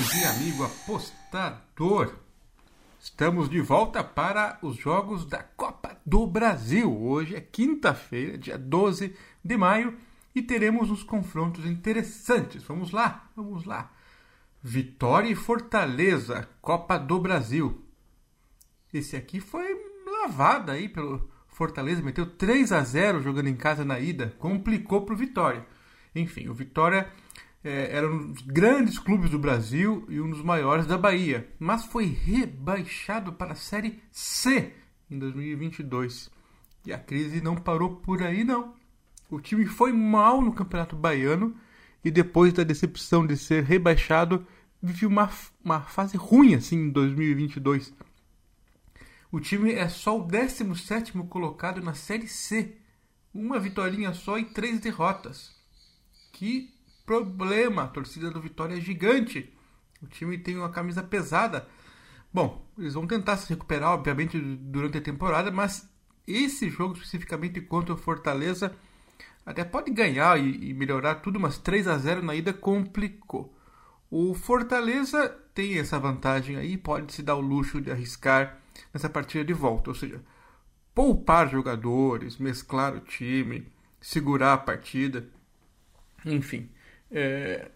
dia, amigo apostador. Estamos de volta para os jogos da Copa do Brasil. Hoje é quinta-feira, dia 12 de maio, e teremos uns confrontos interessantes. Vamos lá, vamos lá. Vitória e Fortaleza, Copa do Brasil. Esse aqui foi lavado aí pelo Fortaleza, meteu 3 a 0 jogando em casa na ida, complicou para o Vitória. Enfim, o Vitória é, era um dos grandes clubes do Brasil e um dos maiores da Bahia, mas foi rebaixado para a Série C em 2022. E a crise não parou por aí, não. O time foi mal no Campeonato Baiano e depois da decepção de ser rebaixado, viveu uma, uma fase ruim assim em 2022. O time é só o 17 colocado na Série C. Uma vitória só e três derrotas. Que problema. A torcida do Vitória é gigante. O time tem uma camisa pesada. Bom, eles vão tentar se recuperar, obviamente, durante a temporada, mas esse jogo especificamente contra o Fortaleza até pode ganhar e, melhorar tudo, mas 3 a 0 na ida complicou. O Fortaleza tem essa vantagem aí, pode se dar o luxo de arriscar nessa partida de volta, ou seja, poupar jogadores, mesclar o time, segurar a partida, enfim. É...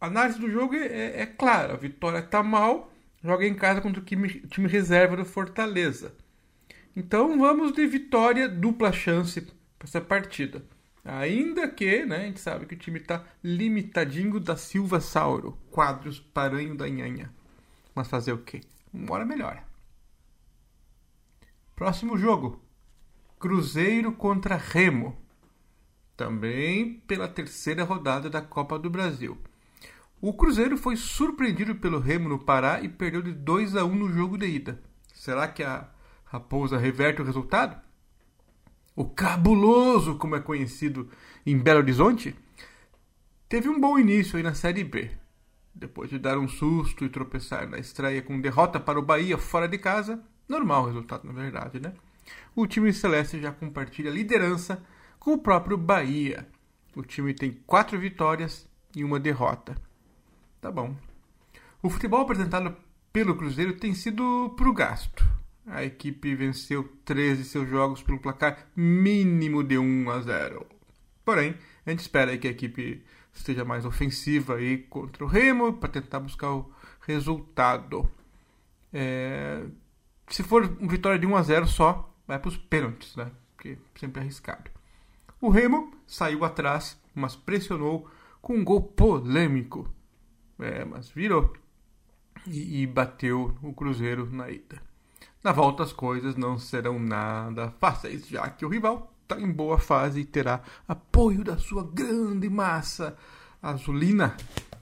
A análise do jogo é, é, é clara. A Vitória está mal, joga em casa contra o time, time reserva do Fortaleza. Então vamos de vitória, dupla chance para essa partida. Ainda que, né, a gente sabe que o time está limitadinho da Silva Sauro, quadros paranho da Nhanha. Mas fazer o quê? Uma hora melhora. Próximo jogo: Cruzeiro contra Remo também pela terceira rodada da Copa do Brasil. O Cruzeiro foi surpreendido pelo Remo no Pará e perdeu de 2 a 1 no jogo de ida. Será que a Raposa reverte o resultado? O Cabuloso, como é conhecido em Belo Horizonte, teve um bom início aí na Série B. Depois de dar um susto e tropeçar na estreia com derrota para o Bahia fora de casa, normal resultado na verdade, né? O time celeste já compartilha a liderança com o próprio Bahia. O time tem quatro vitórias e uma derrota. Tá bom. O futebol apresentado pelo Cruzeiro tem sido pro gasto. A equipe venceu 13 seus jogos pelo placar mínimo de 1 a 0. Porém, a gente espera que a equipe esteja mais ofensiva aí contra o Remo para tentar buscar o resultado. É... Se for uma vitória de 1 a 0 só, vai para os pênaltis, né? Porque sempre é arriscado. O Remo saiu atrás, mas pressionou com um gol polêmico. É, mas virou e, e bateu o Cruzeiro na ida. Na volta as coisas não serão nada fáceis, já que o rival está em boa fase e terá apoio da sua grande massa azulina.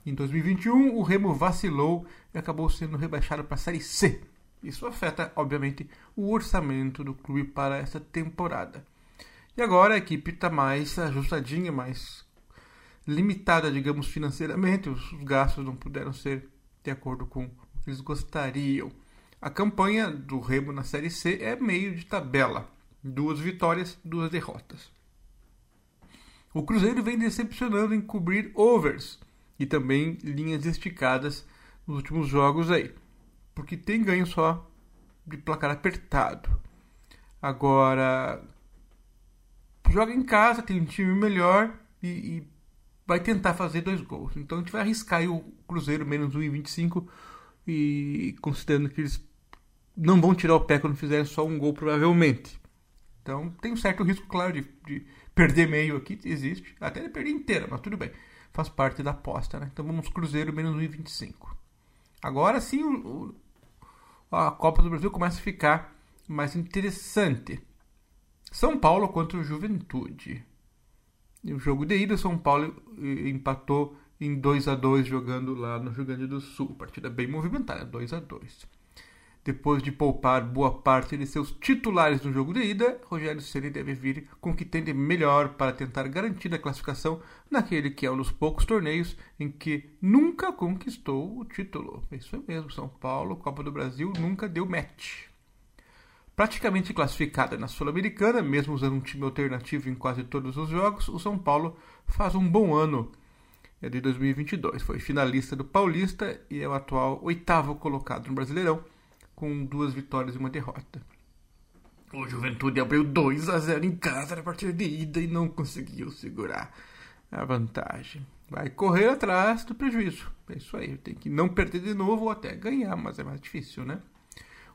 Em 2021, o Remo vacilou e acabou sendo rebaixado para a Série C. Isso afeta, obviamente, o orçamento do clube para essa temporada. E agora a equipe está mais ajustadinha, mais limitada, digamos, financeiramente. Os gastos não puderam ser de acordo com o que eles gostariam. A campanha do Remo na Série C é meio de tabela. Duas vitórias, duas derrotas. O Cruzeiro vem decepcionando em cobrir overs e também linhas esticadas nos últimos jogos aí. Porque tem ganho só de placar apertado. Agora, joga em casa, tem um time melhor e, e vai tentar fazer dois gols. Então a gente vai arriscar o Cruzeiro menos 1,25 e considerando que eles não vão tirar o pé quando fizerem só um gol, provavelmente. Então tem um certo risco, claro, de, de perder meio aqui, existe. Até de perder inteira, mas tudo bem. Faz parte da aposta, né? Então vamos Cruzeiro menos 1,25. Agora sim o, o, a Copa do Brasil começa a ficar mais interessante. São Paulo contra o Juventude. No jogo de ida, São Paulo empatou em 2 a 2 jogando lá no Rio Grande do Sul. Partida bem movimentada, 2 a 2 Depois de poupar boa parte de seus titulares no jogo de ida, Rogério Ceni deve vir com o que tem de melhor para tentar garantir a classificação naquele que é um dos poucos torneios em que nunca conquistou o título. Isso mesmo, São Paulo, Copa do Brasil, nunca deu match. Praticamente classificada na Sul-Americana, mesmo usando um time alternativo em quase todos os jogos, o São Paulo faz um bom ano é de 2022. Foi finalista do Paulista e é o atual oitavo colocado no Brasileirão, com duas vitórias e uma derrota. O Juventude abriu 2 a 0 em casa na partida de ida e não conseguiu segurar a vantagem. Vai correr atrás do prejuízo. É isso aí, tem que não perder de novo ou até ganhar, mas é mais difícil, né?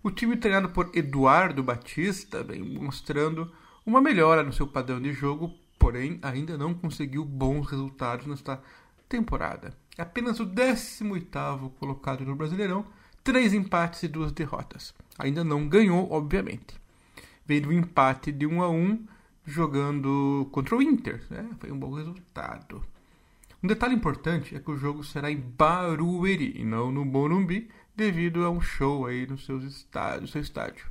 O time treinado por Eduardo Batista vem mostrando uma melhora no seu padrão de jogo, porém ainda não conseguiu bons resultados nesta temporada. Apenas o 18º colocado no Brasileirão, três empates e duas derrotas. Ainda não ganhou, obviamente. Veio do empate de 1 a 1 jogando contra o Inter. Né? Foi um bom resultado. Um detalhe importante é que o jogo será em Barueri e não no Morumbi, devido a um show aí no, seus estádio, no seu estádio.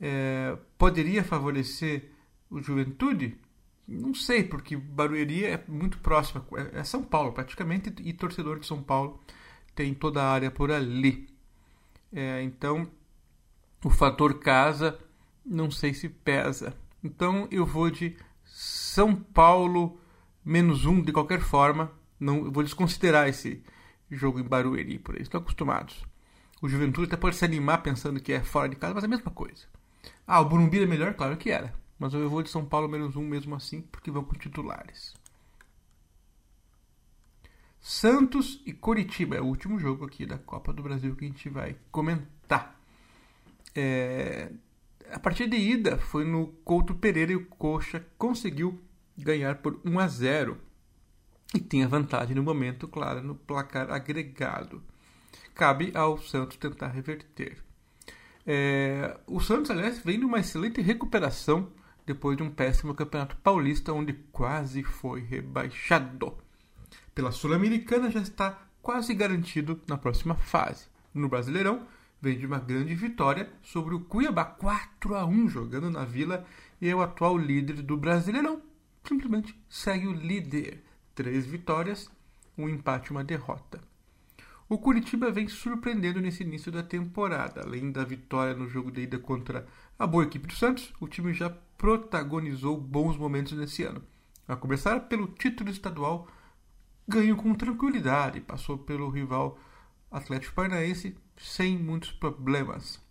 É, poderia favorecer o Juventude? Não sei, porque Barueri é muito próximo, é, é São Paulo praticamente, e torcedor de São Paulo tem toda a área por ali. É, então, o fator casa, não sei se pesa. Então, eu vou de São Paulo menos um de qualquer forma. Não, eu vou desconsiderar esse jogo em Barueri, por aí. Estão acostumados. O Juventude até pode se animar pensando que é fora de casa, mas é a mesma coisa. Ah, o Burumbi é melhor? Claro que era. Mas eu vou de São Paulo menos um mesmo assim, porque vão com titulares. Santos e Coritiba é o último jogo aqui da Copa do Brasil que a gente vai comentar. É... A partida de ida foi no Couto Pereira e o Coxa conseguiu ganhar por 1 a 0 e tinha vantagem no momento, claro, no placar agregado. Cabe ao Santos tentar reverter. É... O Santos, aliás, vem numa excelente recuperação depois de um péssimo campeonato paulista onde quase foi rebaixado. Pela Sul-Americana já está quase garantido na próxima fase. No Brasileirão, vem de uma grande vitória sobre o Cuiabá 4 a 1 jogando na Vila e é o atual líder do Brasileirão. Simplesmente segue o líder. Três vitórias, um empate e uma derrota. O Curitiba vem surpreendendo nesse início da temporada. Além da vitória no jogo de ida contra a boa equipe do Santos, o time já protagonizou bons momentos nesse ano. A começar pelo título estadual, ganhou com tranquilidade, passou pelo rival Atlético Paranaense sem muitos problemas.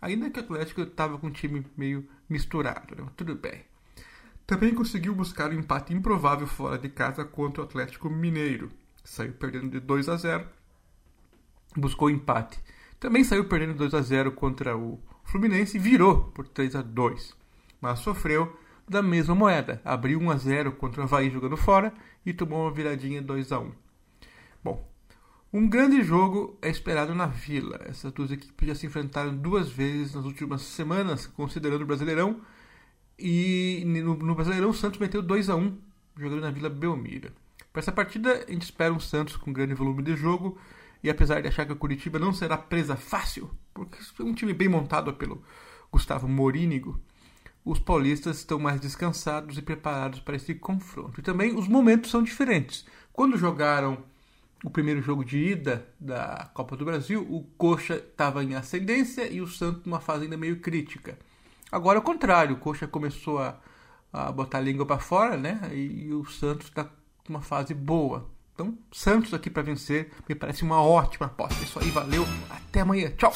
Ainda que o Atlético estava com um time meio misturado, né? tudo bem. Também conseguiu buscar um empate improvável fora de casa contra o Atlético Mineiro. Saiu perdendo de 2 a 0 buscou empate. Também saiu perdendo 2 a 0 contra o Fluminense e virou por 3 a 2, mas sofreu da mesma moeda. Abriu 1 a 0 contra o Havaí jogando fora e tomou uma viradinha 2 a 1. Bom, um grande jogo é esperado na Vila. Essas duas equipes já se enfrentaram duas vezes nas últimas semanas, considerando o Brasileirão. E no, no Brasileirão o Santos meteu 2 a 1 jogando na Vila Belmira. Para essa partida, a gente espera um Santos com grande volume de jogo e apesar de achar que o Curitiba não será presa fácil, porque é um time bem montado pelo Gustavo Morínigo, os paulistas estão mais descansados e preparados para esse confronto. E também os momentos são diferentes. Quando jogaram o primeiro jogo de ida da Copa do Brasil, o Coxa estava em ascendência e o Santos numa fase ainda meio crítica. Agora é o contrário, o Coxa começou a, a botar a língua para fora, né? E, e o Santos está numa fase boa. Então, Santos aqui para vencer me parece uma ótima aposta. É isso aí, valeu, até amanhã, tchau!